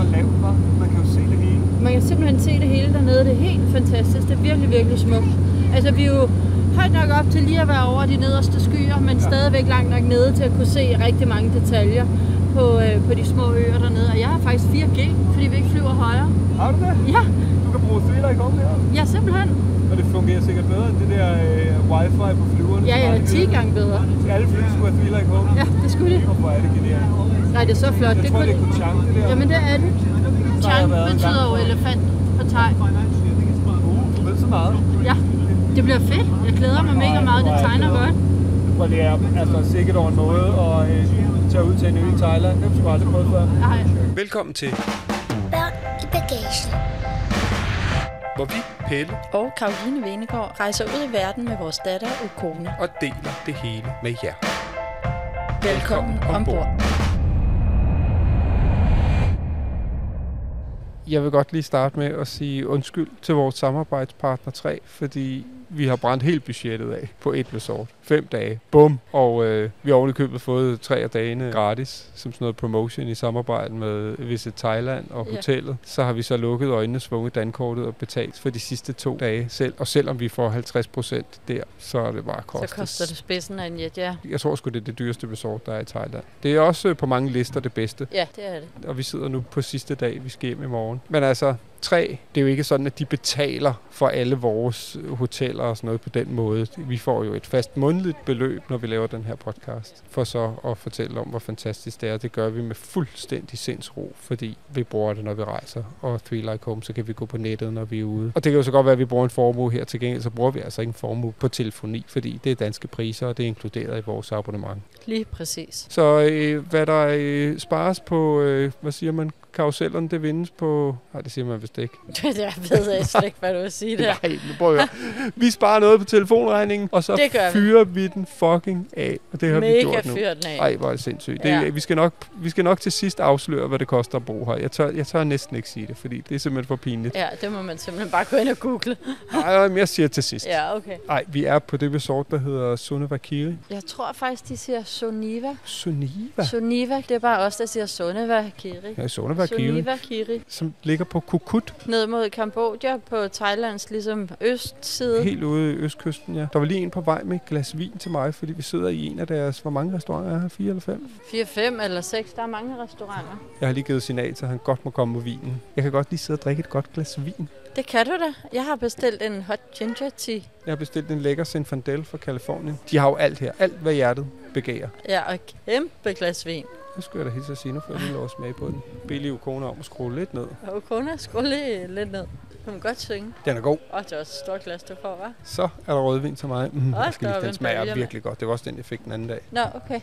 Så lavt, hva? Man kan jo se det hele. Man kan simpelthen se det hele dernede. Det er helt fantastisk. Det er virkelig, virkelig smukt. Altså, vi er jo højt nok op til lige at være over de nederste skyer, men ja. stadigvæk langt nok nede til at kunne se rigtig mange detaljer på, øh, på de små øer dernede. Og jeg har faktisk 4G, fordi vi ikke flyver højere. Har du det? Ja, Du kan bruge thriller i kom her. ja simpelthen. Og det fungerer sikkert bedre end det der øh, wifi på flyverne. Ja, ja, aldrig 10 virker. gange bedre. Alle fly skulle have thriller i kom. Ja, det skulle de. Og hvor er det genialt. Nej, det er så flot. Jeg tror, det er Kuchang, det der. Jamen, det er det. har Chang jeg været en betyder jo elefant på thai. Uh, ved så meget. Ja, det bliver fedt. Jeg glæder mig mega meget. Det tegner godt. Det er altså sikkert over noget at øh, tage ud til en ø i Thailand. Det har vi aldrig prøvet før. Velkommen til, Børn i bagagen. hvor vi, Pelle, og Karoline Venegård rejser ud i verden med vores datter og kone. og deler det hele med jer. Velkommen ombord. Jeg vil godt lige starte med at sige undskyld til vores samarbejdspartner 3, fordi vi har brændt helt budgettet af på et resort. Fem dage. Bum. Og øh, vi har købet fået tre af dagene gratis, som sådan noget promotion i samarbejde med Visit Thailand og Ja. hotellet. Så har vi så lukket øjnene, svunget dankortet og betalt for de sidste to dage selv. Og selvom vi får 50 procent der, så er det bare Så kostet. koster det spidsen af en jet, ja. Jeg tror sgu, det er det dyreste resort, der er i Thailand. Det er også øh, på mange lister det bedste Ja, det er det. og vi sidder nu på sidste dag, vi skal hjem i morgen. Men altså, tre, det er jo ikke sådan, at de betaler for alle vores hoteller og sådan noget på den måde. Vi får jo et fast månedligt beløb, når vi laver den her podcast, for så at fortælle om, hvor fantastisk det er. Det gør vi med fuldstændig sindsro, fordi vi bruger det, når vi rejser. Og Three Like Home, så kan vi gå på nettet, når vi er ude. Og det kan jo så godt være, at vi bruger en formue her til gengæld, så bruger vi altså ikke en formue på telefoni, fordi det er danske priser, og det er inkluderet i vores abonnement. Lige præcis. Så øh, hvad der øh, spares på, øh, hvad siger man, karusellerne, det vindes på... Nej, det siger man vist ikke. jeg ved jeg slet ikke, hvad du vil sige der. Nej, nu prøver jeg. Vi sparer noget på telefonregningen, og så Det vi. fyrer vi den fucking af. Og det har vi Mega gjort nu. fyr den af. Ej, hvor er det sindssygt. Det, Ja. vi, skal nok, vi skal nok til sidst afsløre, hvad det koster at bo her. Jeg tør, jeg tør næsten ikke sige det, fordi det er simpelthen for pinligt. Ja, det må man simpelthen bare gå ind og google. Ej, men jeg siger til sidst. Ja, okay. Ej, vi er på det resort, der hedder Sunevakiri. Jeg tror faktisk, de siger Soniva. Suniva? Soniva, det er bare os, der siger Soneva Kiri. Ja, Sunevakiri. Soniva Kiri. Som ligger på Kukut, Ned mod Kambodja på Thailands ligesom østside. helt ude i østkysten, ja. Der var lige en på vej med et glas vin til mig, fordi vi sidder i en af deres... Hvor mange restauranter er her? Fire eller fem? 4, 5 eller 6. Der er mange restauranter. Jeg har lige givet signal til, at han godt må komme med vinen. Jeg kan godt lige sidde og drikke et godt glas vin. Det kan du da. Jeg har bestilt en hot ginger tea. Jeg har bestilt en lækker Zinfandel fra Kalifornien. De har jo alt her. Alt, hvad hjertet begærer. Ja, og kæmpe glas vin. Det skulle jeg da hilse at sige, nu får jeg lige lov at smage på den. Billig kone om at skrue lidt ned. Og kone, skål lige lidt ned. Du må godt synge. Den er god. Åh, det var også et stort glas, du får, hva'? Så er der rødvin til mig. Mm, jeg skal lige, den en smager virkelig godt. Det var også den, jeg fik den anden dag. Nå, okay.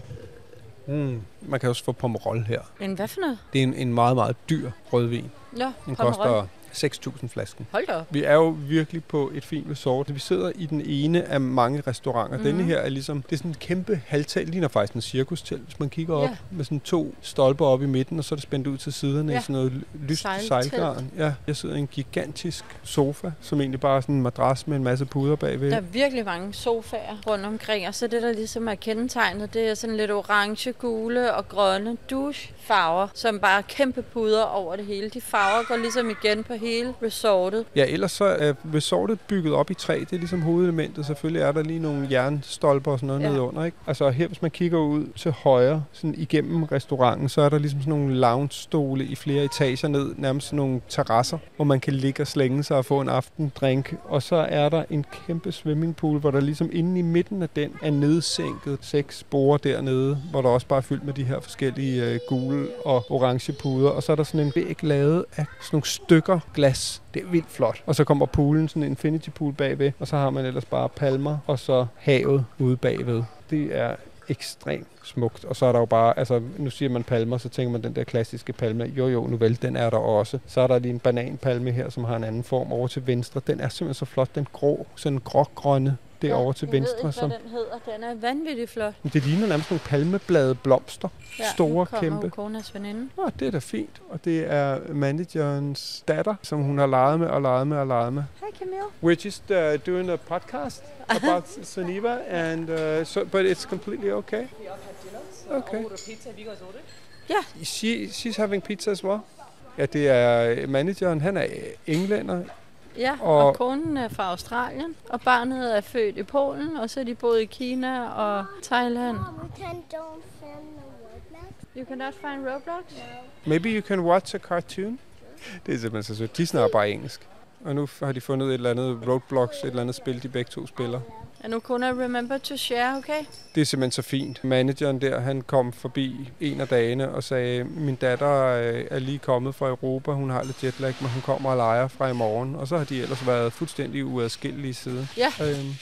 Mm. Man kan også få Pomerol her. En hvad for noget? Det er en, en meget, meget dyr rødvin. Nå, Den Pomerol. koster 6.000 flasken. Hold da. Vi er jo virkelig på et fint resort. Vi sidder i den ene af mange restauranter. Mm-hmm. Denne her er ligesom, det er sådan en kæmpe halvtag, ligner faktisk en cirkustelt, hvis man kigger op Ja. med sådan to stolper op i midten, og så er det spændt ud til siderne Ja. i sådan noget lyst sejlgarn. Ja, jeg sidder i en gigantisk sofa, som egentlig bare er sådan en madras med en masse puder bagved. Der er virkelig mange sofaer rundt omkring, og så det, der ligesom er kendetegnet, det er sådan lidt orange, gule og grønne douchefarver, som bare er kæmpe puder over det hele. De farver går ligesom igen på hele resortet. Ja, ellers så er resortet bygget op i træ. Det er ligesom hovedelementet. Selvfølgelig er der lige nogle jernstolper og sådan noget Ja. nede under. Ikke? Altså her, hvis man kigger ud til højre, sådan igennem restauranten, så er der ligesom sådan nogle lounge-stole i flere etager ned, nærmest sådan nogle terrasser, hvor man kan ligge og slænge sig og få en aftendrink. Og så er der en kæmpe swimmingpool, hvor der ligesom inde i midten af den er nedsænket seks borer dernede, hvor der også bare er fyldt med de her forskellige øh, gule og orange puder. Og så er der sådan en væg lavet af sådan nogle stykker glas. Det er vildt flot. Og så kommer poolen, sådan en infinity pool bagved, og så har man ellers bare palmer, og så havet ude bagved. Det er ekstremt smukt. Og så er der jo bare, altså nu siger man palmer, så tænker man den der klassiske palme. Jo jo, nu vel, den er der også. Så er der lige en bananpalme her, som har en anden form over til venstre. Den er simpelthen så flot, den grå, sådan grågrønne derovre til jeg venstre. ved ikke, som, hvad den hedder. Den er vanvittigt flot. det ligner nærmest nogle palmeblade blomster. Ja, Store, kæmpe. Konas veninde. Nå, det er da fint. Og det er managerens datter, som hun har leget med og leget med og leget med. Hej Camille. We're just uh, doing a podcast about Suniva, and uh, so, but it's completely okay. Okay. Ja. She, she's having pizza as well. Ja, det er manageren. Han er englænder. Ja, og, Og- konen er fra Australien, og barnet er født i Polen, og så er de boet i Kina og Thailand. You cannot find Roblox? Maybe you can watch a cartoon. Det er simpelthen så sødt. De snakker bare engelsk. Og nu har de fundet et eller andet Roblox, et eller andet spil, de begge to spiller. And nu kun remember to share, okay? Det er simpelthen så fint. Manageren der, han kom forbi en af dagene og sagde, min datter øh, er lige kommet fra Europa, hun har lidt jetlag, men hun kommer og leger fra i morgen. Og så har de ellers været fuldstændig uadskillelige side. Ja. Øhm,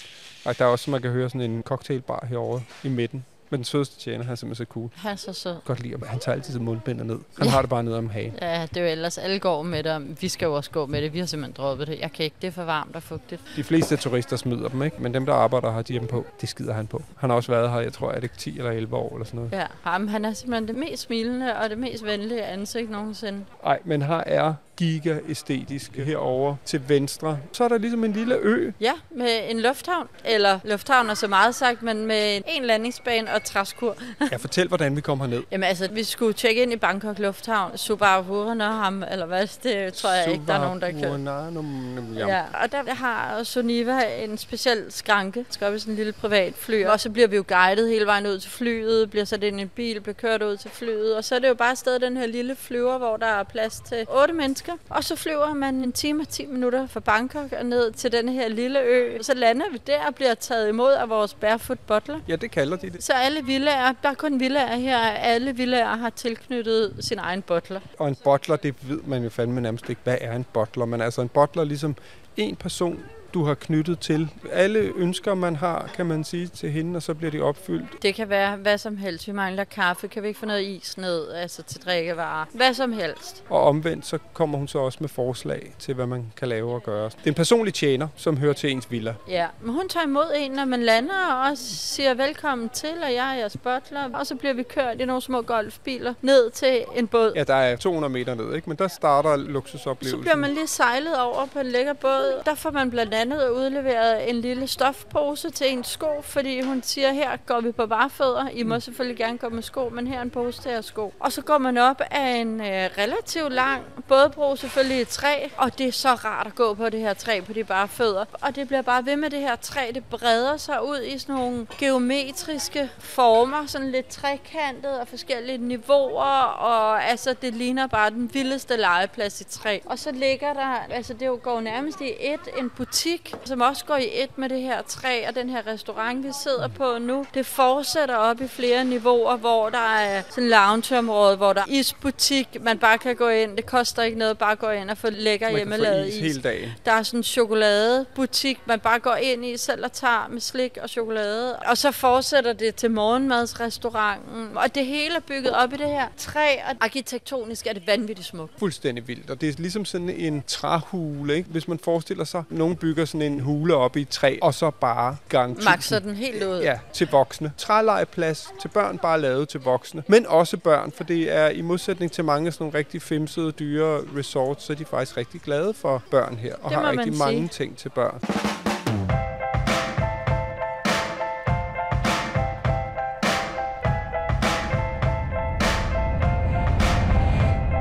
og der er også, man kan høre, sådan en cocktailbar herovre i midten. Men den sødeste tjener, han er simpelthen så cool. Han er så sød. Godt lide, han tager altid sit mundbinder ned. Han Ja. har det bare ned om hagen. Ja, det er jo ellers, alle går med det, vi skal jo også gå med det. Vi har simpelthen droppet det. Jeg kan ikke, det er for varmt og fugtigt. De fleste turister smider dem, ikke? Men dem, der arbejder har de dem på, det skider han på. Han har også været her, jeg tror, er det 10 eller 11 år eller sådan noget. Ja, ham, han er simpelthen det mest smilende og det mest venlige ansigt nogensinde. Nej, men her er giga æstetisk herovre til venstre. Så er der ligesom en lille ø. Ja, med en lufthavn, eller lufthavn er så meget sagt, men med en landingsbane og træskur. Jeg fortæl, hvordan vi kom herned. Jamen altså, vi skulle tjekke ind i Bangkok Lufthavn. Subaru eller hvad, det tror jeg ikke, der er nogen, der kan. Ja, og der har Soniva en speciel skranke. Skal op i sådan en lille privat fly. Og så bliver vi jo guidet hele vejen ud til flyet, bliver sat ind i en bil, bliver kørt ud til flyet. Og så er det jo bare stadig den her lille flyver, hvor der er plads til otte mennesker. Og så flyver man en time og 10 minutter fra Bangkok og ned til den her lille ø. Så lander vi der og bliver taget imod af vores barefoot butler. Ja, det kalder de det. Så alle villager, der er kun villager her, alle villager har tilknyttet sin egen butler. Og en butler, det ved man jo fandme nærmest ikke, hvad er en butler. Men altså en butler er ligesom en person, du har knyttet til. Alle ønsker, man har, kan man sige til hende, og så bliver de opfyldt. Det kan være hvad som helst. Vi mangler kaffe. Kan vi ikke få noget is ned altså til drikkevarer? Hvad som helst. Og omvendt, så kommer hun så også med forslag til, hvad man kan lave og gøre. Det er en personlig tjener, som hører til ens villa. Ja, men hun tager imod en, når man lander, og siger velkommen til, og jeg er jeres butler. Og så bliver vi kørt i nogle små golfbiler ned til en båd. Ja, der er 200 meter ned, ikke? Men der starter Så luksusoplevelsen. bliver man lige sejlet over på en lækker båd. Der får man blandt andet udleveret en lille stofpose til en sko, fordi hun siger, her går vi på barfødder. I må selvfølgelig gerne gå med sko, men her er en pose til jeres sko. Og så går man op af en øh, relativt lang bådbro, selvfølgelig et træ. Og det er så rart at gå på det her træ på de bare fødder. Og det bliver bare ved med det her træ. Det breder sig ud i sådan nogle geometriske former, sådan lidt trekantet og forskellige niveauer. Og altså, det ligner bare den vildeste legeplads i træ. Og så ligger der, altså det går nærmest i et, en butik, som også går i et med det her træ og den her restaurant, vi sidder på nu. Det fortsætter op i flere niveauer, hvor der er sådan loungeområde, hvor der er isbutik, man bare kan gå ind. Det koster ikke noget, bare gå ind og få lækker Man hjemmelavet is is. hele dagen. Der er sådan en chokoladebutik, man bare går ind i selv og tager med slik og chokolade. Og så fortsætter det til morgenmadsrestauranten. Og det hele er bygget op i det her træ, og arkitektonisk er det vanvittigt smukt. Fuldstændig vildt. Og det er ligesom sådan en træhule, ikke? Hvis man forestiller sig, at nogen bygger sådan en hule op i et træ, og så bare gang Maxer den helt ud. Ja, til voksne. Trælegeplads til børn, bare lavet til voksne. Men også børn, for det er i modsætning til mange af sådan nogle rigtig femsede, dyre resorts, så er de faktisk rigtig glade for børn her, og Det har rigtig sige. mange ting til børn.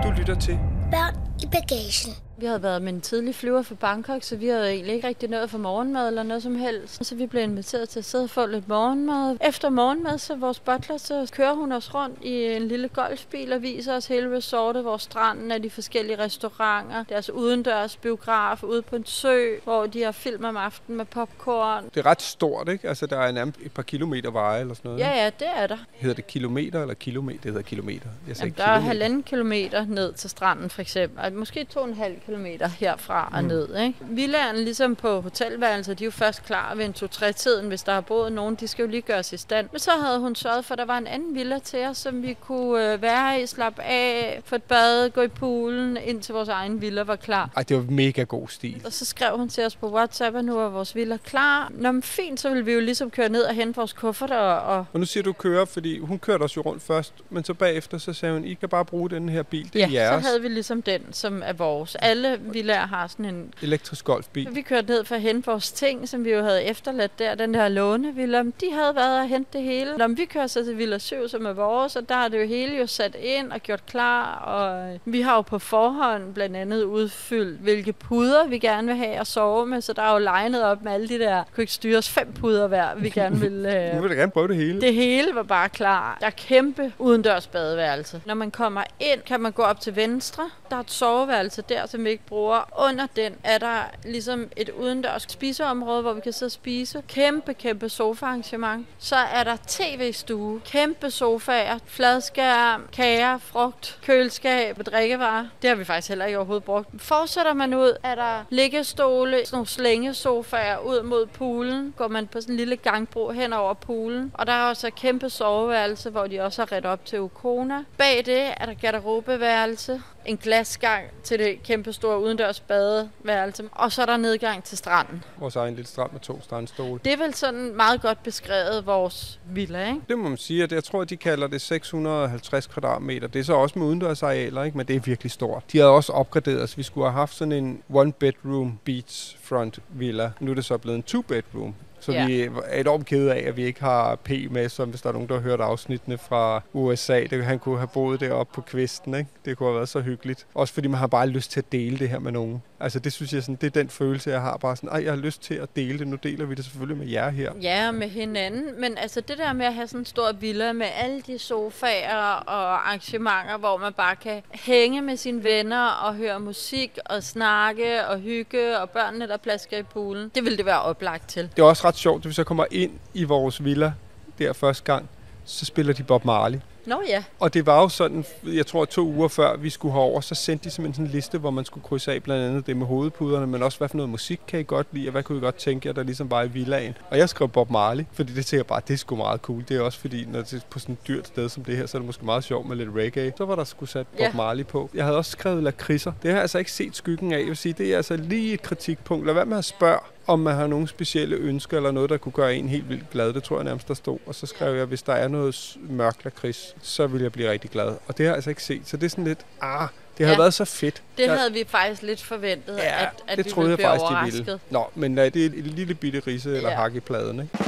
Du lytter til Børn i bagagen. Vi havde været med en tidlig flyver fra Bangkok, så vi havde egentlig ikke rigtig nået for morgenmad eller noget som helst. Så vi blev inviteret til at sidde og få lidt morgenmad. Efter morgenmad, så vores butler, så kører hun os rundt i en lille golfbil og viser os hele resortet, hvor stranden er de forskellige restauranter. Deres udendørs biograf ude på en sø, hvor de har film om aftenen med popcorn. Det er ret stort, ikke? Altså, der er nærmest et par kilometer veje eller sådan noget. Ja, ja, det er der. Hedder det kilometer eller kilometer? Det hedder kilometer. Jeg Jamen, der er kilometer. halvanden kilometer ned til stranden, for eksempel. måske to og en halv kilometer herfra og ned. Ikke? Villaen, ligesom på hotelværelser, de er jo først klar ved en to-tre-tiden, hvis der har boet nogen. De skal jo lige gøres i stand. Men så havde hun sørget for, at der var en anden villa til os, som vi kunne øh, være i, slappe af, få et bad, gå i poolen, indtil vores egen villa var klar. Ej, det var mega god stil. Og så skrev hun til os på WhatsApp, at nu er vores villa klar. Nå, men fint, så ville vi jo ligesom køre ned og hente vores kufferter og... Og nu siger du kører, fordi hun kørte os jo rundt først, men så bagefter så sagde hun, I kan bare bruge den her bil, det er Ja, jeres så havde vi ligesom den, som er vores. Alle villaer har sådan en... elektrisk golfbil. Vi kørte ned for at hente vores ting, som vi jo havde efterladt der. Den der lånevilla, de havde været og hente det hele. Nå, men vi kører så til Villa 7, som er vores, og der er det jo hele jo sat ind og gjort klar. Og vi har jo på forhånd blandt andet udfyldt, hvilke puder vi gerne vil have at sove med. Så der er jo legnet op med alle de der, kunne ikke styre os fem puder hver, vi gerne vil Nu vil jeg gerne prøve det hele. Det hele var bare klar. Der er kæmpe udendørs badeværelse. Når man kommer ind, kan man gå op til venstre. Der er et soveværelse der, som vi ikke bruger. Under den er der ligesom et udendørs spiseområde, hvor vi kan sidde og spise. Kæmpe, kæmpe sofaarrangement. Så er der tv-stue. Kæmpe sofaer. Fladskærm, kager, frugt, køleskab, drikkevarer. Det har vi faktisk heller ikke overhovedet brugt. Fortsætter man ud, er der liggestole, sådan nogle slængesofaer ud mod poolen. Går man på sådan en lille gangbro hen over poolen. Og der er også et kæmpe soveværelse, hvor de også har ret op til Ukona. Bag det er der garderobeværelse, en glasgang til det kæmpe store udendørs badeværelse, og så er der nedgang til stranden. Vores egen lille strand med to strandstole. Det er vel sådan meget godt beskrevet vores villa, ikke? Det må man sige, at jeg tror, at de kalder det 650 kvadratmeter. Det er så også med udendørsarealer, ikke? men det er virkelig stort. De havde også opgraderet os. Vi skulle have haft sådan en one-bedroom beachfront villa. Nu er det så blevet en two-bedroom. Så Ja. vi er enormt kede af, at vi ikke har P med, som hvis der er nogen, der har hørt afsnittene fra USA. Det, han kunne have boet deroppe på kvisten, ikke? Det kunne have været så hyggeligt. Også fordi man har bare lyst til at dele det her med nogen. Altså det synes jeg, sådan, det er den følelse, jeg har. Bare sådan, ej, jeg har lyst til at dele det. Nu deler vi det selvfølgelig med jer her. Ja, med hinanden. Men altså det der med at have sådan en stor villa med alle de sofaer og arrangementer, hvor man bare kan hænge med sine venner og høre musik og snakke og hygge og børnene, der plasker i poolen. Det ville det være oplagt til. Det er også ret sjovt, at vi så kommer ind i vores villa der første gang, så spiller de Bob Marley. Nå ja, Og det var jo sådan, jeg tror to uger før vi skulle herover, så sendte de simpelthen sådan en liste, hvor man skulle krydse af blandt andet det med hovedpuderne, men også hvad for noget musik kan I godt lide, og hvad kunne I godt tænke jer, der ligesom var i villaen. Og jeg skrev Bob Marley, fordi det tænker jeg bare, det er sgu meget cool. Det er også fordi, når det er på sådan et dyrt sted som det her, så er det måske meget sjovt med lidt reggae. Så var der sgu sat Bob Ja. Marley på. Jeg havde også skrevet lakridser. Det har jeg altså ikke set skyggen af. Jeg vil sige, det er altså lige et kritikpunkt. Lad være med at spørge, om man har nogle specielle ønsker eller noget, der kunne gøre en helt vildt glad. Det tror jeg nærmest, der stod. Og så skrev jeg, hvis der er noget mørk lakrids, så vil jeg blive rigtig glad. Og det har jeg altså ikke set. Så det er sådan lidt, ah, det har Ja. været så fedt. det Jeg- havde vi faktisk lidt forventet, ja, at, at det vi troede ville jeg blive faktisk, de overrasket. ville. Nå, men uh, det er et, lille bitte rise eller Ja. hak i pladen, ikke?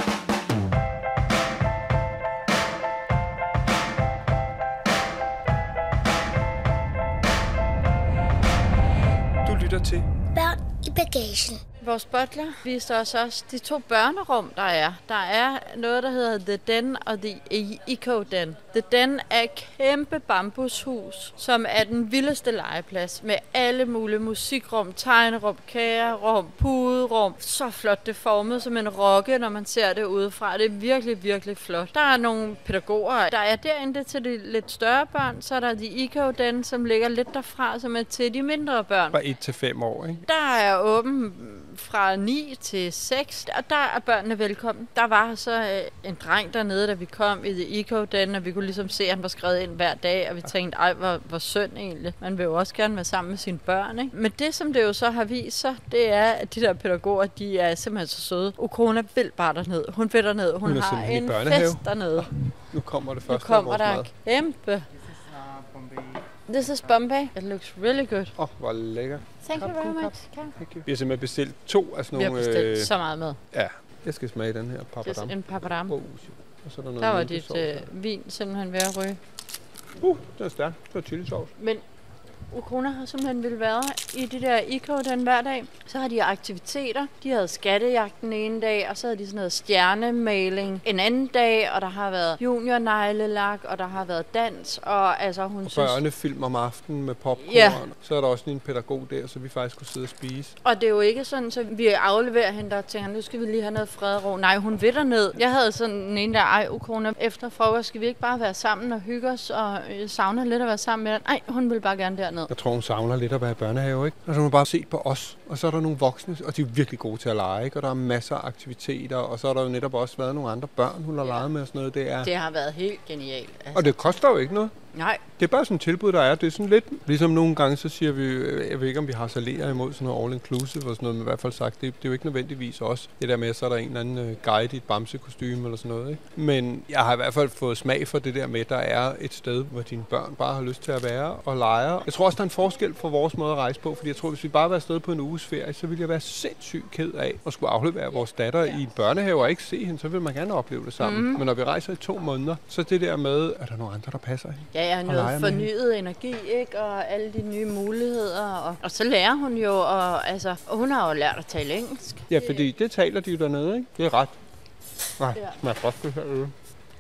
Du lytter til Børn i bagagen. Vores butler viste os også de to børnerum, der er. Der er noget, der hedder The Den og The Eco Den. The Den er et kæmpe bambushus, som er den vildeste legeplads med alle mulige musikrum, tegnerum, kagerum, puderum. Så flot det er formet som en rokke, når man ser det udefra. Det er virkelig, virkelig flot. Der er nogle pædagoger, der er derinde til de lidt større børn. Så er der The Eco Den, som ligger lidt derfra, som er til de mindre børn. Fra 1 til 5 år, ikke? Der er åben fra 9 til 6, og der er børnene velkommen. Der var så øh, en dreng dernede, da vi kom i The Eco Den, og vi kunne ligesom se, at han var skrevet ind hver dag, og vi tænkte, ej, hvor, hvor synd egentlig. Man vil jo også gerne være sammen med sine børn, ikke? Men det, som det jo så har vist sig, det er, at de der pædagoger, de er simpelthen så søde. Ukona vil bare derned. Hun vil derned. Hun, Hun har en børnehave. fest dernede. Nu kommer det Nu første kommer af der vores kæmpe. This is Bombay. It looks really good. Åh, oh, hvor lækker. Thank you very much. Thank you. Vi har simpelthen bestilt to af sådan Vi har nogle... bestilt så meget med. Ja, jeg skal smage den her Just papadam. en papadam. Oh, og så er der noget Der var dit øh, vin simpelthen ved at ryge. Uh, det er stærkt. Det er chili sauce. Men Ukona har simpelthen ville være i de der IKO den hver dag. Så har de aktiviteter. De havde skattejagt den ene dag, og så havde de sådan noget stjernemaling en anden dag, og der har været juniorneglelak, og der har været dans, og altså hun Og synes... børnefilm om aftenen med popcorn. Ja. Så er der også en pædagog der, så vi faktisk kunne sidde og spise. Og det er jo ikke sådan, så vi afleverer hende der og tænker, nu skal vi lige have noget fred og ro. Nej, hun vil derned. Jeg havde sådan en ene der, ej, Ukona, efter frokost skal vi ikke bare være sammen og hygge os, og jeg savner lidt at være sammen med dig. Nej, hun vil bare gerne derned. Jeg tror, hun savner lidt at være i børnehave, ikke? Og så har hun bare set på os, og så er der nogle voksne, og de er virkelig gode til at lege, ikke? Og der er masser af aktiviteter, og så har der jo netop også været nogle andre børn, hun har Ja. leget med og sådan noget. Det er... Det har været helt genialt. Altså. Og det koster jo ikke noget. Nej, Det er bare sådan et tilbud, der er. Det er sådan lidt, ligesom nogle gange, så siger vi, øh, jeg ved ikke, om vi har salerer imod sådan noget all-inclusive og sådan noget, men i hvert fald sagt, det, det er jo ikke nødvendigvis os. Det der med, så er der en eller anden øh, guide i et bamsekostyme eller sådan noget. Ikke? Men jeg har i hvert fald fået smag for det der med, at der er et sted, hvor dine børn bare har lyst til at være og lege. Jeg tror også, der er en forskel for vores måde at rejse på, fordi jeg tror, hvis vi bare var afsted på en uges ferie, så ville jeg være sindssygt ked af at skulle aflevere vores datter i en børnehave og ikke se hende, så vil man gerne opleve det sammen. Mm. Men når vi rejser i to måneder, så det der med, at der er nogle andre, der passer hende. ja, leger noget med fornyet energi, ikke? Og alle de nye muligheder. Og, og så lærer hun jo, og altså, og hun har jo lært at tale engelsk. Ja, fordi det taler de jo dernede, ikke? Det er ret. Nej, Ja. ja. smager godt det her øl.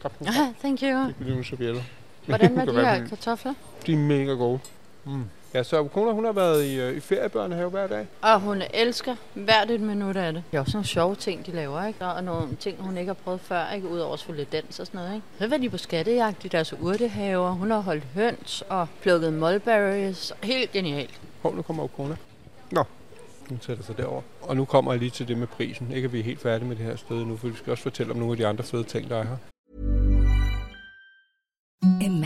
Ah, thank you. Det er nogle servietter. Hvordan var Det de her kartofler? De er mega gode. Mm. Ja, så kone, hun har været i, øh, i feriebørnehave hver dag. Og hun elsker hvert et minut af det. Det er også nogle sjove ting, de laver, ikke? Og nogle ting, hun ikke har prøvet før, ikke? Udover selvfølgelig dans og sådan noget, ikke? Så var de på skattejagt i deres urtehaver. Hun har holdt høns og plukket mulberries. Helt genialt. Hov, nu kommer Okona. Nå, hun sætter sig derover. Og nu kommer jeg lige til det med prisen. Ikke at vi er helt færdige med det her sted nu, for vi skal også fortælle om nogle af de andre fede ting, der er her. Imagine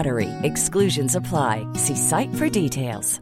Exclusions apply. See site for details.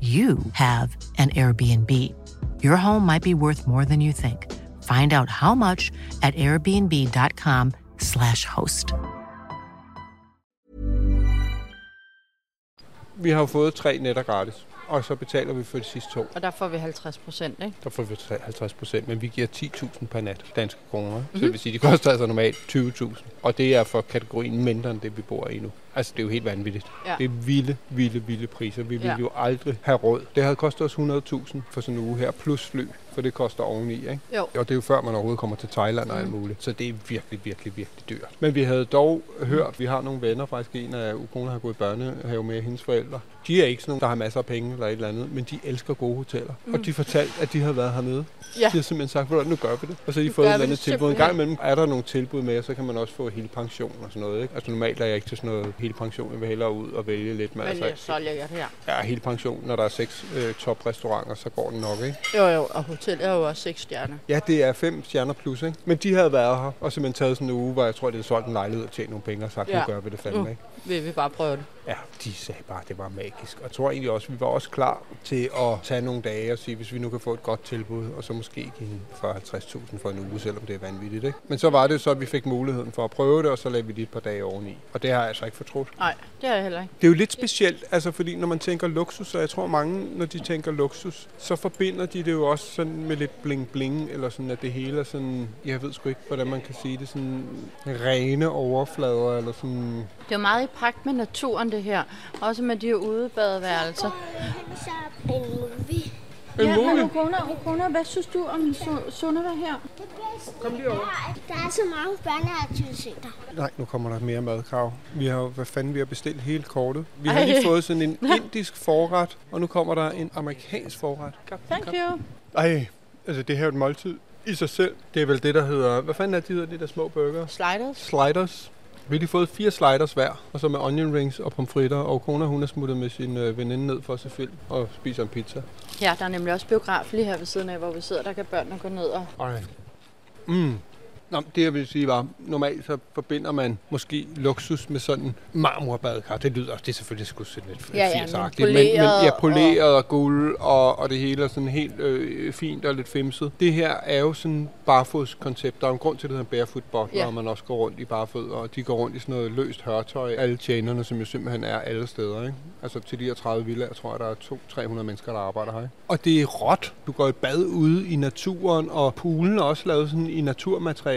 you have an Airbnb. Your home might be worth more than you think. Find out how much at airbnb.com/slash host. Vi har fået tre nætter gratis, og så betaler vi for de sidste to. Og der får vi 50 procent, ikke? Der får vi 50 procent, men vi giver 10.000 per nat danske kroner. Mm-hmm. Så det vil sige, de koster altså normalt 20.000. Og det er for kategorien mindre end det, vi bor i nu. Altså, det er jo helt vanvittigt. Ja. Det er vilde, vilde, vilde priser. Vi ville Ja. jo aldrig have råd. Det havde kostet os 100.000 for sådan en uge her, plus fly, for det koster oveni, ikke? Jo. Og det er jo før, man overhovedet kommer til Thailand og alt muligt. Så det er virkelig, virkelig, virkelig dyrt. Men vi havde dog hørt, vi har nogle venner, faktisk en af Ukona har gået i børnehave med hendes forældre. De er ikke sådan nogle, der har masser af penge eller et eller andet, men de elsker gode hoteller. Mm. Og de fortalte, at de havde været hernede. Ja. De har simpelthen sagt, hvordan nu gør vi det. Og så har de Nu fået et eller andet det tilbud. En gang imellem er der nogle tilbud med, og så kan man også få hele pension og sådan noget. Ikke? Altså normalt er jeg ikke til sådan noget hele pension. Jeg vil hellere ud og vælge lidt. Men, Men altså, det er så lækkert her. ja, hele pension, når der er seks øh, toprestauranter, så går den nok, ikke? Jo, jo, og hotellet er jo også 6 stjerner. Ja, det er fem stjerner plus, ikke? Men de havde været her, og simpelthen taget sådan en uge, hvor jeg tror, det havde solgt en lejlighed og tjent nogle penge og sagt, ja. Nu gør vi det fandme, Nu. ikke? Vil vi bare prøve det. Ja, de sagde bare, at det var magisk. Og jeg tror egentlig også, at vi var også klar til at tage nogle dage og sige, hvis vi nu kan få et godt tilbud, og så måske give 40-50.000 for en uge, selvom det er vanvittigt. Ikke? Men så var det så, at vi fik muligheden for at prøve det, og så lavede vi lige et par dage oveni. Og det har jeg altså ikke fortrudt. Nej, det er jeg heller ikke. Det er jo lidt specielt, altså fordi når man tænker luksus, og jeg tror mange, når de tænker luksus, så forbinder de det jo også sådan med lidt bling-bling, eller sådan, at det hele er sådan, jeg ved sgu ikke, hvordan man kan sige det, sådan rene overflader, eller sådan, Det er jo meget i pagt med naturen, det her. Også med de her udebadeværelser. En movie. En ja, movie? men Okona, Okona, hvad synes du om Su- Sunniva her? Kom lige over. Der er så mange børneaktiviteter. Nej, nu kommer der mere madkrav. Vi har jo, hvad fanden, vi har bestilt hele kortet. Vi har Ej. lige fået sådan en indisk forret, og nu kommer der en amerikansk forret. Thank you. Ej, altså det her er et måltid i sig selv. Det er vel det, der hedder, hvad fanden er de hedder, de der små burger? Sliders. Sliders. Vi har lige fået fire sliders hver, og så med onion rings og pomfritter, og kona hun er smuttet med sin øh, veninde ned for at se film og spiser en pizza. Ja, der er nemlig også biograf lige her ved siden af, hvor vi sidder. Der kan børnene gå ned og... Ej. Mm. Nå, det jeg vil sige var, normalt så forbinder man måske luksus med sådan marmorbadekar. Det lyder også, det er selvfølgelig sgu sådan lidt Ja, ja, men 80'er-agtigt, men, men, poleret ja, poleret og guld og, og det hele er sådan helt øh, fint og lidt femset. Det her er jo sådan barfodskoncept. Der er en grund til, at det hedder barefoot butler, Ja. og man også går rundt i barfødder, og de går rundt i sådan noget løst hørtøj. Alle tjenerne, som jo simpelthen er alle steder, ikke? Altså til de her 30 villager, tror jeg, der er 200-300 mennesker, der arbejder her. Ikke? Og det er råt. Du går i bad ude i naturen, og poolen er også lavet sådan i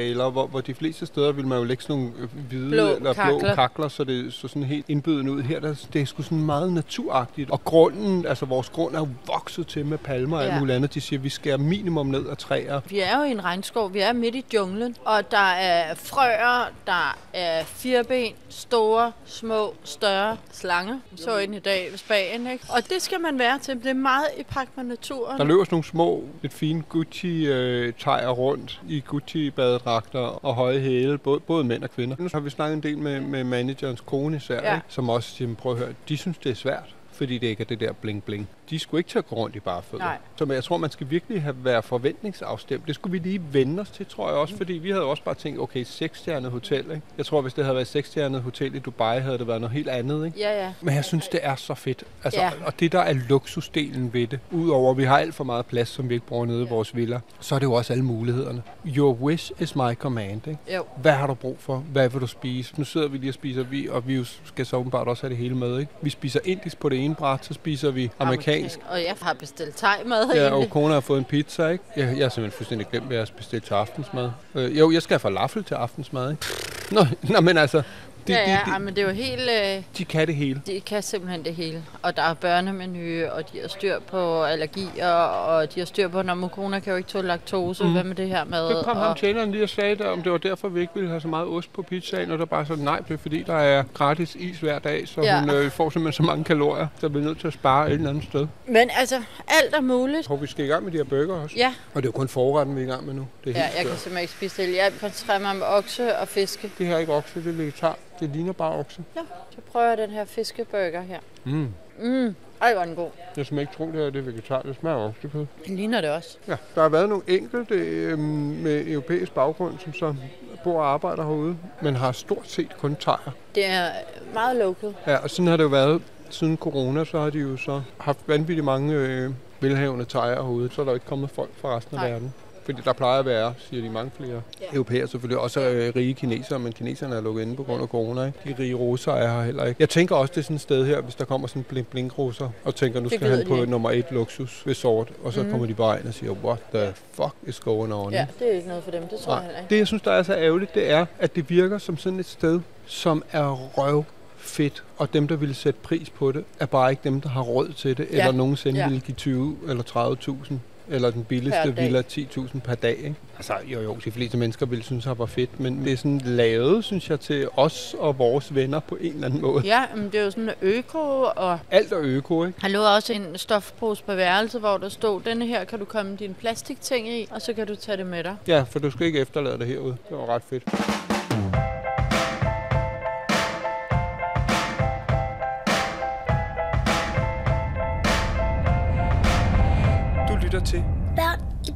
naturmaterialer, hvor, hvor de fleste steder vil man jo lægge sådan nogle øh, hvide Blå eller blå kakler. kakler, så det så sådan helt indbydende ud. Her der, det er sgu sådan meget naturagtigt. Og grunden, altså vores grund er jo vokset til med palmer og alt Ja. muligt andet. De siger, at vi skærer minimum ned af træer. Vi er jo i en regnskov, vi er midt i junglen, og der er frøer, der er fireben, store, små, større slanger. Så ind i dag ved Spanien, ikke? Og det skal man være til. Det er meget i pagt med naturen. Der løber sådan nogle små, lidt fine Gucci-tejer rundt i Gucci-badedragter og høje hæle, både, både mænd og kvinder. Nu har vi snakket en del med, med managerens kone især, Ja. ja. ikke? som også siger, prøv at høre, de synes, det er svært fordi det ikke er det der bling-bling. De skulle ikke til at gå rundt i bare fødder. Så jeg tror, man skal virkelig have været forventningsafstemt. Det skulle vi lige vende os til, tror jeg også, fordi vi havde også bare tænkt, okay, seksstjernet hotel. Ikke? Jeg tror, hvis det havde været seksstjernet hotel i Dubai, havde det været noget helt andet. Ikke? Ja, ja. Men jeg synes, det er så fedt. Altså, Ja. ja. Og det, der er luksusdelen ved det, udover at vi har alt for meget plads, som vi ikke bruger nede i vores villa, så er det jo også alle mulighederne. Your wish is my command. Ikke? Jo. Hvad har du brug for? Hvad vil du spise? Nu sidder vi lige og spiser vi, og vi skal så åbenbart også have det hele med. Ikke? Vi spiser indisk på det ene bræt, så spiser vi amerikansk. Og jeg har bestilt thai-mad Ja, og kone har fået en pizza, ikke? Jeg, jeg har simpelthen fuldstændig glemt, hvad jeg har bestilt til aftensmad. Øh, jo, jeg skal have falafel til aftensmad, ikke? Nå, nå men altså, de, ja, ja, de, ej, de, men det er jo helt... Øh, de kan det hele. de kan simpelthen det hele. Og der er børnemenu, og de har styr på allergier, og de har styr på, når mokona kan jo ikke tåle laktose. Mm. Hvad med det her med? Så kom og, ham tjeneren lige og sagde, der, om det var derfor, vi ikke ville have så meget ost på pizzaen, og der bare sådan, nej, det er fordi, der er gratis is hver dag, så Ja. ja. hun øh, får simpelthen så mange kalorier, så vi er nødt til at spare et eller andet sted. Men altså, alt er muligt. Jeg tror, vi skal i gang med de her burger også. Ja, Og det er jo kun forretten, vi er i gang med nu. Det er ja jeg kan simpelthen ikke spise det. Jeg koncentrerer mig om okse og fiske. Det her er ikke okse, det er vegetar. Det ligner bare okse. Ja, så prøver jeg den her fiskeburger her. Mm. Mm, ej, hvor den god. Jeg skal ikke tro, det her det er vegetar. Det smager oksekød. Det ligner det også. Ja, der har været nogle enkelte øh, med europæisk baggrund, som så bor og arbejder herude, men har stort set kun tejer. Det er meget local. Ja, og sådan har det jo været siden corona, så har de jo så haft vanvittigt mange øh, velhavende tejer herude, så er der ikke kommet folk fra resten af Nej. verden. Fordi der plejer at være, siger de, mange flere Ja. europæere selvfølgelig. Også øh, rige kinesere, men kineserne er lukket inde på grund af corona. Ikke? De rige russer er her heller ikke. Jeg tænker også, det er sådan et sted her, hvis der kommer sådan en blink blink russer og tænker, nu skal han på ikke. nummer et luksus resort, og så mm. kommer de bare ind og siger, what the fuck is going on? Ja, det er ikke noget for dem. Det tror jeg heller Nej. ikke. Det, jeg synes, der er så ærgerligt, det er, at det virker som sådan et sted, som er røv fedt, og dem, der ville sætte pris på det, er bare ikke dem, der har råd til det, Ja. eller nogensinde Ja. ville give 20 eller 30.000, eller den billigste villa 10.000 per dag. Ikke? Altså, jo jo, de fleste mennesker ville synes, det var fedt, men det er sådan lavet, synes jeg, til os og vores venner på en eller anden måde. Ja, men det er jo sådan øko, og Alt er øko, ikke? der lå også en stofpose på værelset, hvor der stod, denne her kan du komme dine plastikting i, og så kan du tage det med dig. Ja, for du skal ikke efterlade det herude. Det var ret fedt.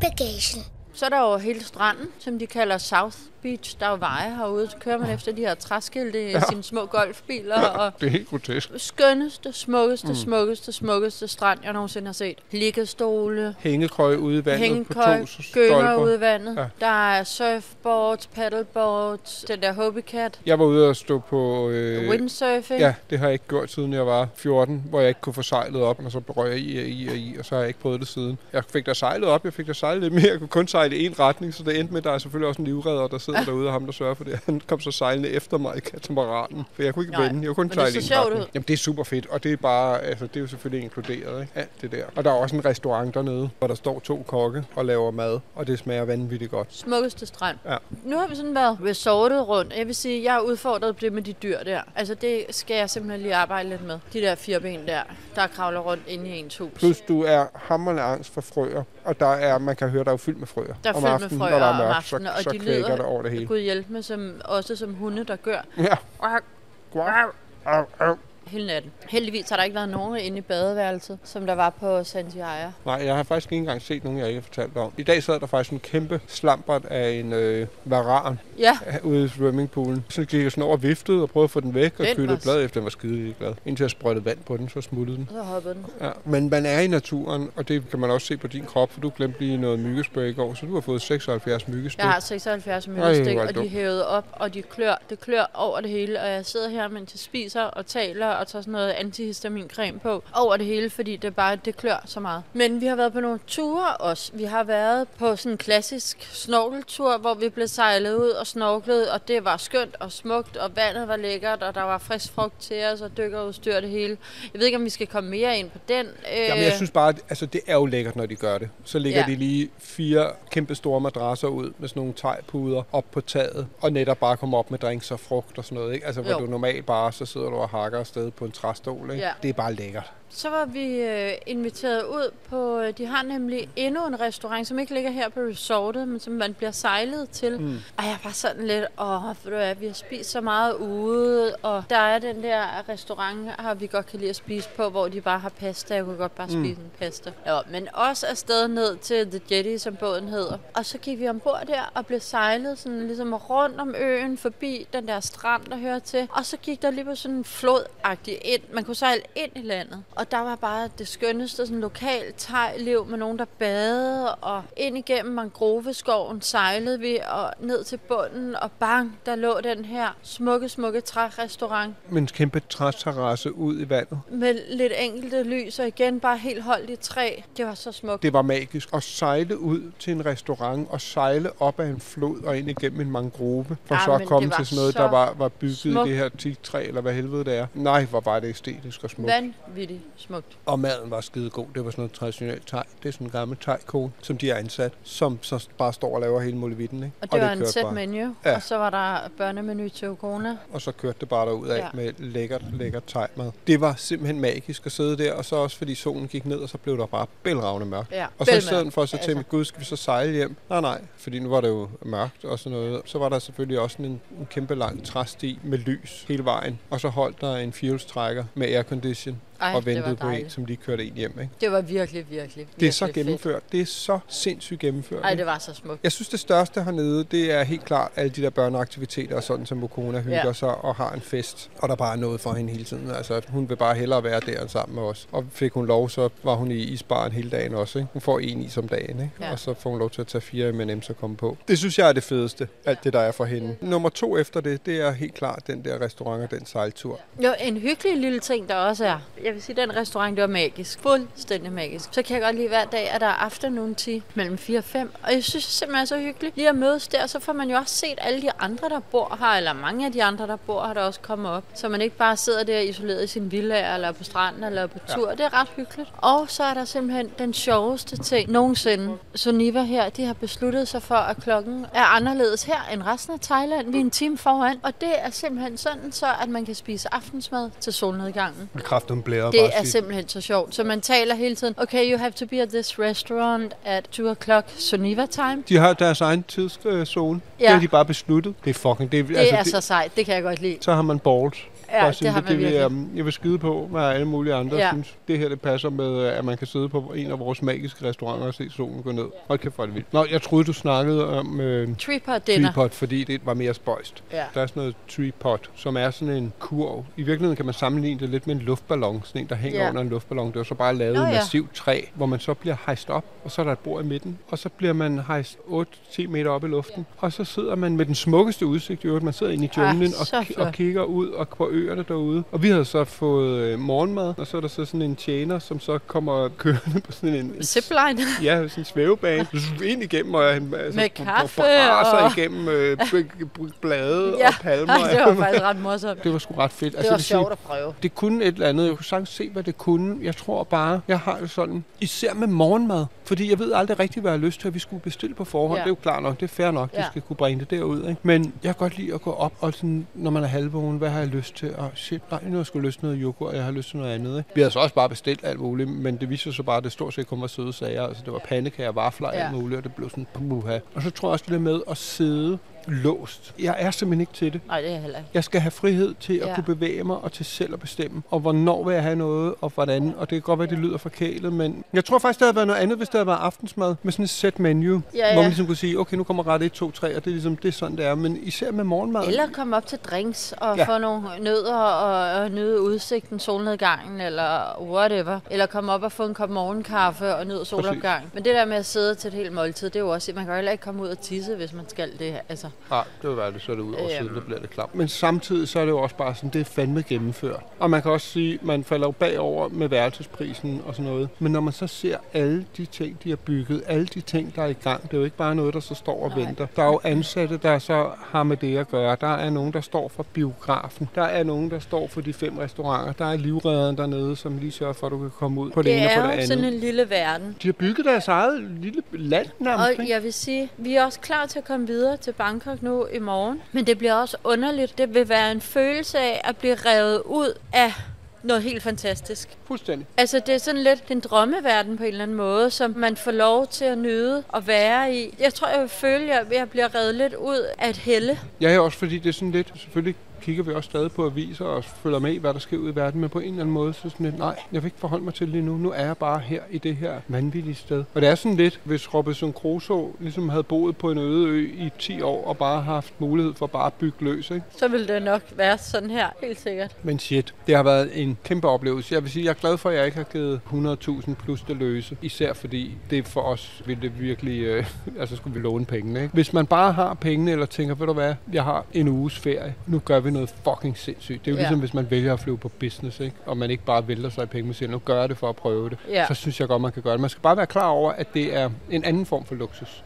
Bagagen. Så er der jo hele stranden, som de kalder South Beach. Der er jo veje herude, så kører man efter de her træskilte i Ja. sine små golfbiler, og Det er helt grotesk. skønneste, smukkeste, Mm. smukkeste, smukkeste strand, jeg nogensinde har set. Liggestole, Hængekøj ude i vandet hængekøj, på to stolper. ude i vandet. Ja. Der er surfboards, paddleboards, den der Hobie Cat, Jeg var ude og stå på... Øh, windsurfing. Ja, det har jeg ikke gjort, siden jeg var 14, hvor jeg ikke kunne få sejlet op, og så røg jeg i og i og i, og så har jeg ikke prøvet det siden. Jeg fik da sejlet op, jeg fik da sejlet lidt mere, jeg kunne kun sejle i en retning, så det endte med, at der er selvfølgelig også en livredder, der sidder derude, og ham, der sørger for det. Han kom så sejlende efter mig i katamaranen, for jeg kunne ikke Nej, vende, jeg kunne kun sejle så i en sjovt retning. ud. Jamen, det er super fedt, og det er bare, altså, det er jo selvfølgelig inkluderet, ikke? Alt det der. Og der er også en restaurant dernede, hvor der står to kokke og laver mad, og det smager vanvittigt godt. Smukkeste strand. Ja. Nu har vi sådan været resortet rundt. Jeg vil sige, jeg er udfordret det med de dyr der. Altså det skal jeg simpelthen lige arbejde lidt med. De der fire ben der, der kravler rundt inde i ens hus. Plus, du er hammerende angst for frøer, og der er, man kan høre, der er fyldt med frøer. Der er om fyldt med aftenen, frøer når der er om mørkt, aftenen, så, og så de lyder- det over det hele. Gud hjælpe mig, som, også som hunde, der gør. Ja. Au, au. Hele natten. Heldigvis har der ikke været nogen inde i badeværelset, som der var på Santiago. Nej, jeg har faktisk ikke engang set nogen, jeg ikke har fortalt om. I dag sad der faktisk en kæmpe slampert af en øh, varan Ja, ude i swimmingpoolen. Så gik jeg sådan over og viftede og prøvede at få den væk og Den kyldte var et blad efter, den var skide glad. Indtil jeg sprøjtede vand på den, så smuttede den. så hoppede den. Ja, men man er i naturen, og det kan man også se på din krop, for du glemte lige noget myggespray i går, så du har fået 76 myggestik. Jeg har 76 Ej, møllestik, hvor er og de hævede op, og de klør, det klør over det hele. Og jeg sidder her, mens jeg spiser og taler og tager sådan noget antihistamincreme på over det hele, fordi det bare det klør så meget. Men vi har været på nogle ture også. Vi har været på sådan en klassisk snorkeltur, hvor vi blev sejlet ud og snorklet, og det var skønt og smukt, og vandet var lækkert, og der var frisk frugt til os, og dykkerudstyr det hele. Jeg ved ikke, om vi skal komme mere ind på den. Øh, Jamen, jeg synes bare, at altså, det er jo lækkert, når de gør det. Så lægger Ja. de lige fire kæmpe store madrasser ud med sådan nogle tegpuder op på taget, og netop bare kommer op med drinks og frugt og sådan noget. Ikke? Altså, hvor Jo. du normalt bare, så sidder du og hakker afsted på en træstol. Ikke? Ja. Det er bare lækkert. Så var vi øh, inviteret ud på, øh, de har nemlig endnu en restaurant, som ikke ligger her på resortet, men som man bliver sejlet til. Mm. Og jeg var sådan lidt, åh, ved du vi har spist så meget ude, og der er den der restaurant, har vi godt kan lide at spise på, hvor de bare har pasta. Jeg kunne godt bare spise en pasta. Ja, men også afsted ned til The Jetty, som båden hedder. Og så gik vi ombord der og blev sejlet sådan ligesom rundt om øen, forbi den der strand, der hører til. Og så gik der lige på sådan en flodagtig ind. Man kunne sejle ind i landet. Og der var bare det skønneste sådan lokalt tegliv med nogen, der badede. Og ind igennem mangroveskoven sejlede vi og ned til bunden. Og bang, der lå den her smukke, smukke trærestaurant Med en kæmpe træterrasse ud i vandet. med lidt enkelte lys. Og igen bare helt holdt i træ. Det var så smukt. Det var magisk. At sejle ud til en restaurant og sejle op ad en flod og ind igennem en mangrove, for Ja, så at komme til sådan noget, så der var, var bygget smukt. i det her teaktræ, eller hvad helvede det er. Nej, hvor var det æstetisk og smukt. Vanvittigt smukt. Og maden var skide god. Det var sådan noget traditionelt thai. Det er sådan en gammel thai-kone, som de har ansat, som så bare står og laver hele muligheden. Ikke? Og det, var en kørte sæt bare. menu. Ja. Og så var der børnemenu til Ukona. Og så kørte det bare derud af Ja. med lækkert, lækkert thai-mad. Det var simpelthen magisk at sidde der, og så også fordi solen gik ned, og så blev der bare bælragende mørkt. Ja, Og så i stedet for at så Altså. tænke, gud, skal vi så sejle hjem? Nej, nej, fordi nu var det jo mørkt og sådan noget. Så var der selvfølgelig også en, en kæmpe lang træsti med lys hele vejen. Og så holdt der en fuelstrækker med aircondition Ej, og ventede på en, som lige kørte en hjem. Ikke? Det var virkelig, virkelig, Det er så virkelig gennemført. Det er så sindssygt gennemført. Fedt. Ej, ikke? det var så smukt. Jeg synes, det største hernede, det er helt klart alle de der børneaktiviteter, og sådan som Mokona hygger Ja. ja. sig og har en fest. Og der bare er noget for hende hele tiden. Altså, hun vil bare hellere være der end sammen med os. Og fik hun lov, så var hun i isbaren hele dagen også. Ikke? Hun får en is om dagen, ikke? Ja. og så får hun lov til at tage fire M&M's og komme på. Det synes jeg er det fedeste, alt det der er for hende. Nummer to efter det, det er helt klart den der restaurant og den sejltur. Jo, en hyggelig lille ting, der også er. Jeg vil sige, den restaurant, det var magisk. Fuldstændig magisk. Så kan jeg godt lide hver dag, at der er afternoon tea mellem 4 og 5. Og jeg synes det simpelthen er så hyggeligt. Lige at mødes der, så får man jo også set alle de andre, der bor her, eller mange af de andre, der bor her, der også kommer op. Så man ikke bare sidder der isoleret i sin villa, eller på stranden, eller på tur. Ja. Det er ret hyggeligt. Og så er der simpelthen den sjoveste ting nogensinde. Soniva her, de har besluttet sig for, at klokken er anderledes her end resten af Thailand. Vi er en time foran. Og det er simpelthen sådan, så at man kan spise aftensmad til solnedgangen. Kraften blæder Det er simpelthen så sjovt. Så man taler hele tiden, okay, you have to be at this restaurant at 2 o'clock Soniva time. De har deres egen tidszone. Ja. Ja. Det har de bare besluttet. Det er fucking... Det, Det altså, er så sejt, det kan jeg godt lide. så har man balls. Ja, Bare det sige, har man det vil, jeg, jeg vil skyde på, hvad alle mulige andre Ja. ja. synes. Det her det passer med, at man kan sidde på en af vores magiske restauranter og se solen gå ned. Hold kæft, hvor er det vildt. Nå, jeg troede, du snakkede om øh, Tripod dinner. tripod, fordi det var mere spøjst. Ja. Der er sådan noget tripod, som er sådan en kurv. I virkeligheden kan man sammenligne det lidt med en luftballon. Sådan en, der hænger Ja. under en luftballon. Det er så bare lavet Nå ja. massivt træ, hvor man så bliver hejst op, og så er der et bord i midten. Og så bliver man hejst 8-10 meter op i luften. Og så sidder man med den smukkeste udsigt i øvrigt. Man sidder inde i Ah, junglen så og, flot. og kigger ud og på øerne derude. Og vi havde så fået øh, morgenmad, og så er der så sådan en tjener, som så kommer kørende på sådan en... Zipline. Ja, sådan en svævebane. Ind igennem, og han altså, Med kaffe og- igennem øh, blade Ja, og palmer. Det var faktisk ret morsomt. Det var sgu ret fedt. Altså, Det var sjovt at prøve. det kunne et eller andet. Jeg kunne sagtens se, hvad det kunne. Jeg tror bare, jeg har det sådan, især med morgenmad. Fordi jeg ved aldrig rigtigt, hvad jeg har lyst til, at vi skulle bestille på forhånd. Ja. Det er jo klart nok, det er fair nok. Ja. de skal kunne bringe det derud. Ikke? Men jeg kan godt lide at gå op, og sådan, når man er halvvågen, hvad har jeg lyst til? Og shit, nej, nu har jeg sgu lyst til noget yoghurt, og jeg har lyst til noget andet. Ikke? Vi havde så også bare bestilt alt muligt, men det viste sig så bare, at det stort set kun var søde sager. Altså, det var pandekager, vafler og Ja. alt muligt, og det blev sådan puha. Og så tror jeg også det der med at sidde låst. Jeg er simpelthen ikke til det. Nej, det er jeg heller ikke. Jeg skal have frihed til at Ja. kunne bevæge mig og til selv at bestemme. Og hvornår vil jeg have noget, og hvordan. Og det kan godt være, det lyder forkælet, men jeg tror faktisk, det havde været noget andet, hvis det havde været aftensmad med sådan et set menu. Ja, Hvor ja. man ligesom kunne sige, okay, nu kommer ret 1, 2, 3, og det er ligesom, det er sådan, det er. Men især med morgenmad. Eller komme op til drinks og Ja. få nogle nødder og, og nyde udsigten, solnedgangen eller whatever. Eller komme op og få en kop morgenkaffe og nyde solopgang. Men det der med at sidde til et helt måltid, det er jo også, man kan jo heller ikke komme ud og tisse, hvis man skal det her. Altså, Nej, det vil være det, så er det ud over Øhm. siden, der bliver det klart. Men samtidig så er det jo også bare sådan, det er fandme gennemført. Og man kan også sige, man falder jo bagover med værelsesprisen og sådan noget. Men når man så ser alle de ting, de har bygget, alle de ting, der er i gang, det er jo ikke bare noget, der så står og venter. Der er jo ansatte, der så har med det at gøre. Der er nogen, der står for biografen. Der er nogen, der står for de fem restauranter. Der er livredderen dernede, som lige sørger for, at du kan komme ud på det, det ene og på er det andet. sådan en lille verden. De har bygget deres eget lille land nærmest, Og ikke? jeg vil sige, vi er også klar til at komme videre til Bangkok nu i morgen. Men det bliver også underligt. Det vil være en følelse af at blive revet ud af noget helt fantastisk. Fuldstændig. Altså det er sådan lidt en drømmeverden på en eller anden måde, som man får lov til at nyde og være i. Jeg tror, jeg vil føle, at jeg bliver revet lidt ud af et helle. Ja, også fordi det er sådan lidt, selvfølgelig kigger vi også stadig på aviser og følger med i, hvad der sker ud i verden, men på en eller anden måde, så sådan lidt, nej, jeg vil ikke forholde mig til det lige nu. Nu er jeg bare her i det her vanvittige sted. Og det er sådan lidt, hvis Robinson Crusoe ligesom havde boet på en øde ø i 10 år og bare haft mulighed for bare at bygge løs, ikke? Så vil det nok være sådan her, helt sikkert. Men shit, det har været en kæmpe oplevelse. Jeg vil sige, jeg er glad for, at jeg ikke har givet 100.000 plus det løse. Især fordi det for os ville det virkelig, øh, altså skulle vi låne pengene. Ikke? Hvis man bare har pengene, eller tænker, ved du hvad, jeg har en uges ferie, nu gør vi noget fucking sindssygt. Det er jo Ja. ligesom, hvis man vælger at flyve på business, ikke? og man ikke bare vælter sig i penge, men siger, nu gør jeg det for at prøve det. Ja. Så synes jeg godt, man kan gøre det. Man skal bare være klar over, at det er en anden form for luksus.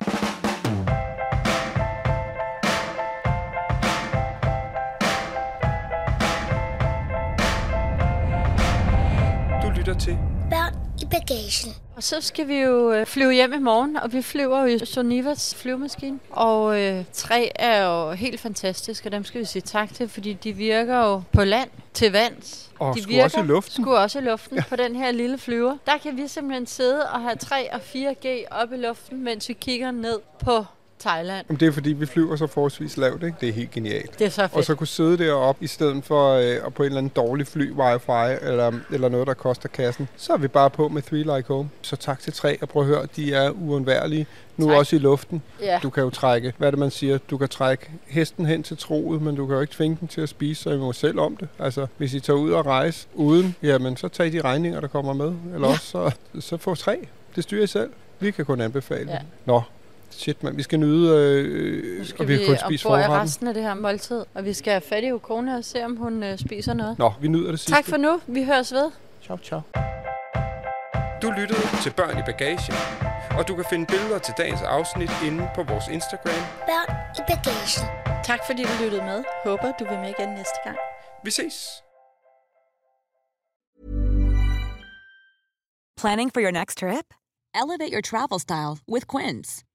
Bagagen. Og så skal vi jo øh, flyve hjem i morgen, og vi flyver jo i Sonivas flyvemaskine. Og øh, tre er jo helt fantastiske, og dem skal vi sige tak til, fordi de virker jo på land til vands. Og de sgu også i luften. Skulle også i luften ja. på den her lille flyver. Der kan vi simpelthen sidde og have 3 og 4G op i luften, mens vi kigger ned på Thailand. Jamen, det er fordi, vi flyver så forholdsvis lavt. Ikke? Det er helt genialt. Det er så fedt. Og så kunne sidde deroppe, i stedet for øh, at på en eller anden dårlig fly wifi, eller, eller noget, der koster kassen. Så er vi bare på med Three Like Home. Så tak til tre, og prøv at høre, de er uundværlige. Nu Tak. også i luften. Ja. Du kan jo trække, hvad er det man siger, du kan trække hesten hen til troet, men du kan jo ikke tvinge den til at spise, så I må selv om det. Altså, hvis I tager ud og rejse uden, jamen så tag de regninger, der kommer med. Eller Ja. også så, så få tre. Det styrer I selv. Vi kan kun anbefale Ja. det. Nå, shit mand, vi skal nyde, øh, Nu og skal vi vi, har kun spist forretten. resten af det her måltid. Og vi skal have fat i Ukone og se, om hun øh, spiser noget. Nå, vi nyder det sidste. Tak for nu. Vi høres ved. Ciao, ciao. Du lyttede til Børn i bagagen, og du kan finde billeder til dagens afsnit inde på vores Instagram. Børn i bagagen. Tak fordi du lyttede med. Håber, du vil med igen næste gang. Vi ses! Planning for your next trip? Elevate your travel style with Quince.